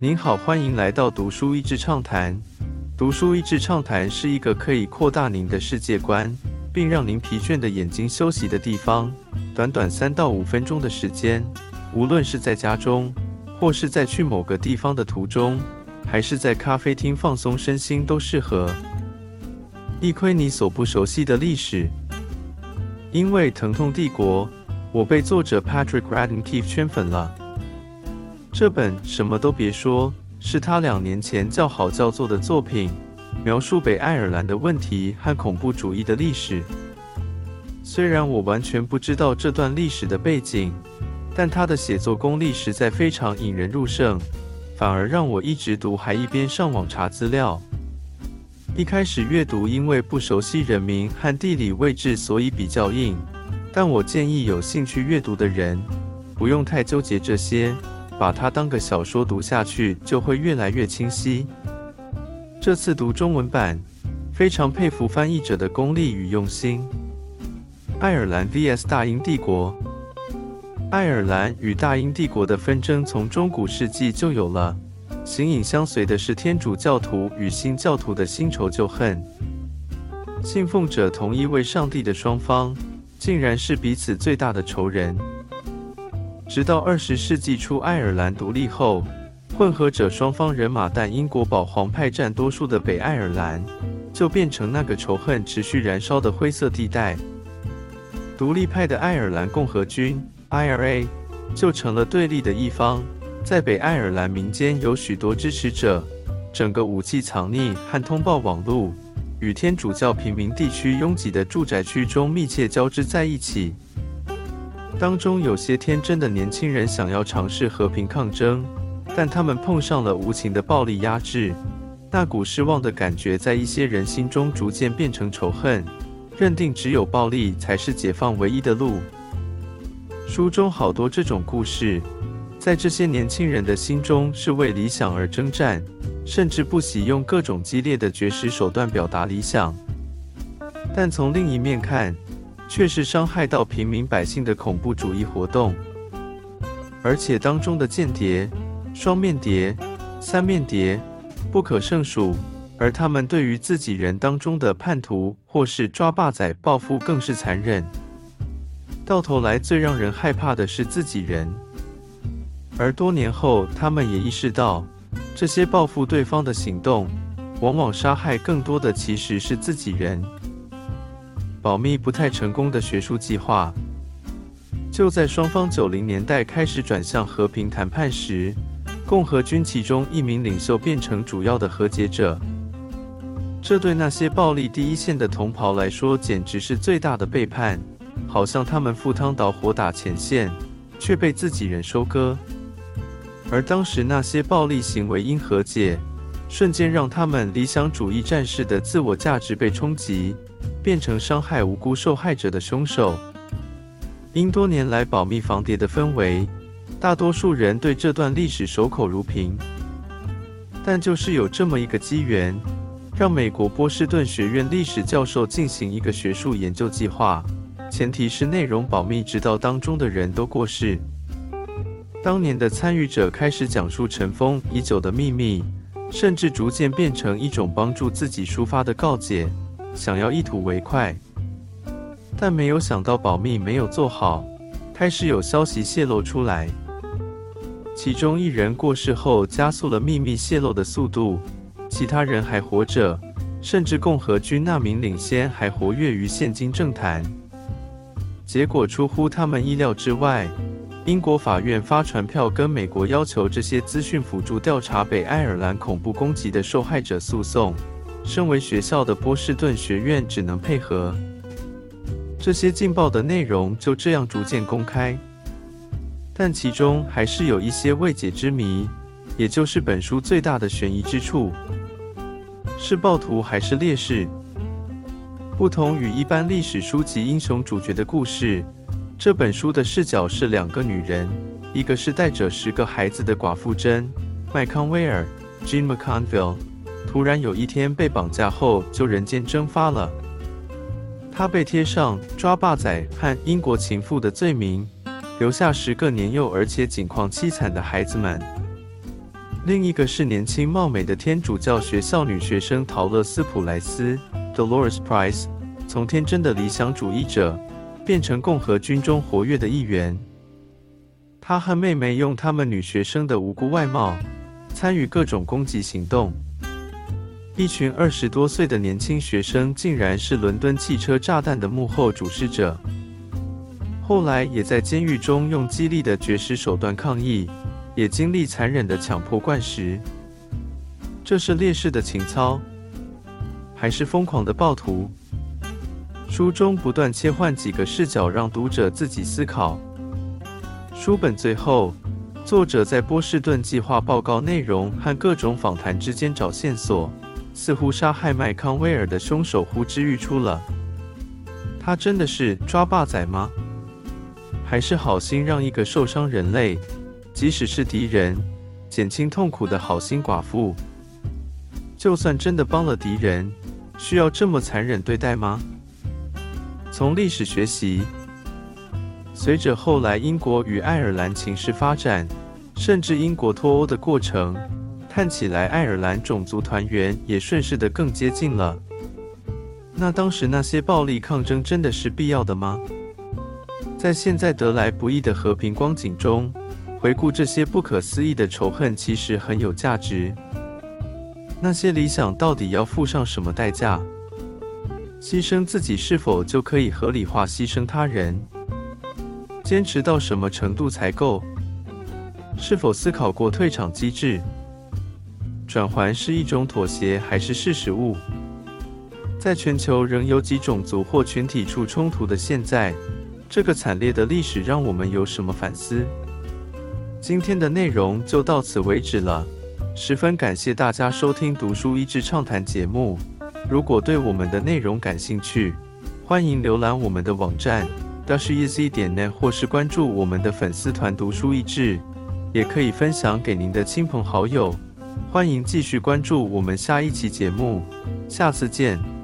您好，欢迎来到读书益智畅谈。读书益智畅谈是一个可以扩大您的世界观，并让您疲倦的眼睛休息的地方。短短三到五分钟的时间，无论是在家中，或是在去某个地方的途中，还是在咖啡厅放松身心，都适合。一窥你所不熟悉的历史，因为《疼痛帝国》，我被作者 Patrick Radden Keefe 圈粉了。这本什么都别说，是他两年前叫好叫座的作品，描述北爱尔兰的问题和恐怖主义的历史。虽然我完全不知道这段历史的背景，但他的写作功力实在非常引人入胜，反而让我一直读还一边上网查资料。一开始阅读，因为不熟悉人名和地理位置，所以比较硬。但我建议有兴趣阅读的人，不用太纠结这些。把它当个小说读下去，就会越来越清晰。这次读中文版，非常佩服翻译者的功力与用心。爱尔兰 vs 大英帝国，爱尔兰与大英帝国的纷争从中古世纪就有了，形影相随的是天主教徒与新教徒的新仇旧恨。信奉者同一位上帝的双方，竟然是彼此最大的仇人。直到二十世纪初，爱尔兰独立后，混合者双方人马但英国保皇派占多数的北爱尔兰，就变成那个仇恨持续燃烧的灰色地带。独立派的爱尔兰共和军 （IRA） 就成了对立的一方，在北爱尔兰民间有许多支持者，整个武器藏匿和通报网络与天主教平民地区拥挤的住宅区中密切交织在一起。当中有些天真的年轻人想要尝试和平抗争，但他们碰上了无情的暴力压制。那股失望的感觉在一些人心中逐渐变成仇恨，认定只有暴力才是解放唯一的路。书中好多这种故事，在这些年轻人的心中是为理想而征战，甚至不惜用各种激烈的绝食手段表达理想。但从另一面看，却是伤害到平民百姓的恐怖主义活动，而且当中的间谍、双面谍、三面谍不可胜数，而他们对于自己人当中的叛徒或是抓霸仔报复更是残忍。到头来，最让人害怕的是自己人，而多年后，他们也意识到，这些报复对方的行动，往往杀害更多的其实是自己人。保密不太成功的学术计划，就在双方九零年代开始转向和平谈判时，共和军其中一名领袖变成主要的和解者。这对那些暴力第一线的同袍来说，简直是最大的背叛，好像他们赴汤蹈火打前线，却被自己人收割。而当时那些暴力行为因和解，瞬间让他们理想主义战士的自我价值被冲击。变成伤害无辜受害者的凶手。因多年来保密防谍的氛围，大多数人对这段历史守口如瓶。但就是有这么一个机缘，让美国波士顿学院历史教授进行一个学术研究计划，前提是内容保密，直到当中的人都过世。当年的参与者开始讲述尘封已久的秘密，甚至逐渐变成一种帮助自己抒发的告解。想要一吐为快，但没有想到保密没有做好，开始有消息泄露出来。其中一人过世后，加速了秘密泄露的速度；其他人还活着，甚至共和军那名领先还活跃于现今政坛。结果出乎他们意料之外，英国法院发传票跟美国要求这些资讯辅助调查北爱尔兰恐怖攻击的受害者诉讼。身为学校的波士顿学院只能配合，这些劲爆的内容就这样逐渐公开。但其中还是有一些未解之谜，也就是本书最大的悬疑之处：是暴徒还是烈士？不同于一般历史书籍英雄主角的故事，这本书的视角是两个女人，一个是带着十个孩子的寡妇珍·麦康威尔 （Jean McConville）。突然有一天被绑架后就人间蒸发了，他被贴上抓霸仔和英国情妇的罪名，留下十个年幼而且境况凄惨的孩子们。另一个是年轻貌美的天主教学校女学生陶乐斯·普莱斯 （Dolores Price），从天真的理想主义者变成共和军中活跃的一员。她和妹妹用她们女学生的无辜外貌参与各种攻击行动。一群二十多岁的年轻学生竟然是伦敦汽车炸弹的幕后主使者，后来也在监狱中用激励的绝食手段抗议，也经历残忍的强迫灌食。这是烈士的情操，还是疯狂的暴徒？书中不断切换几个视角，让读者自己思考。书本最后，作者在波士顿计划报告内容和各种访谈之间找线索。似乎杀害麦康威尔的凶手呼之欲出了。他真的是抓霸仔吗？还是好心让一个受伤人类，即使是敌人，减轻痛苦的好心寡妇？就算真的帮了敌人，需要这么残忍对待吗？从历史学习，随着后来英国与爱尔兰情势发展，甚至英国脱欧的过程。看起来爱尔兰种族团员也顺势的更接近了。那当时那些暴力抗争真的是必要的吗？在现在得来不易的和平光景中，回顾这些不可思议的仇恨，其实很有价值。那些理想到底要付上什么代价？牺牲自己是否就可以合理化牺牲他人？坚持到什么程度才够？是否思考过退场机制？转环是一种妥协还是事实物？在全球仍有几种族或群体处冲突的现在，这个惨烈的历史让我们有什么反思？今天的内容就到此为止了，十分感谢大家收听读书益智畅谈节目。如果对我们的内容感兴趣，欢迎浏览我们的网站 dasheasy 点 net，或是关注我们的粉丝团读书益智，也可以分享给您的亲朋好友。欢迎继续关注我们下一期节目，下次见。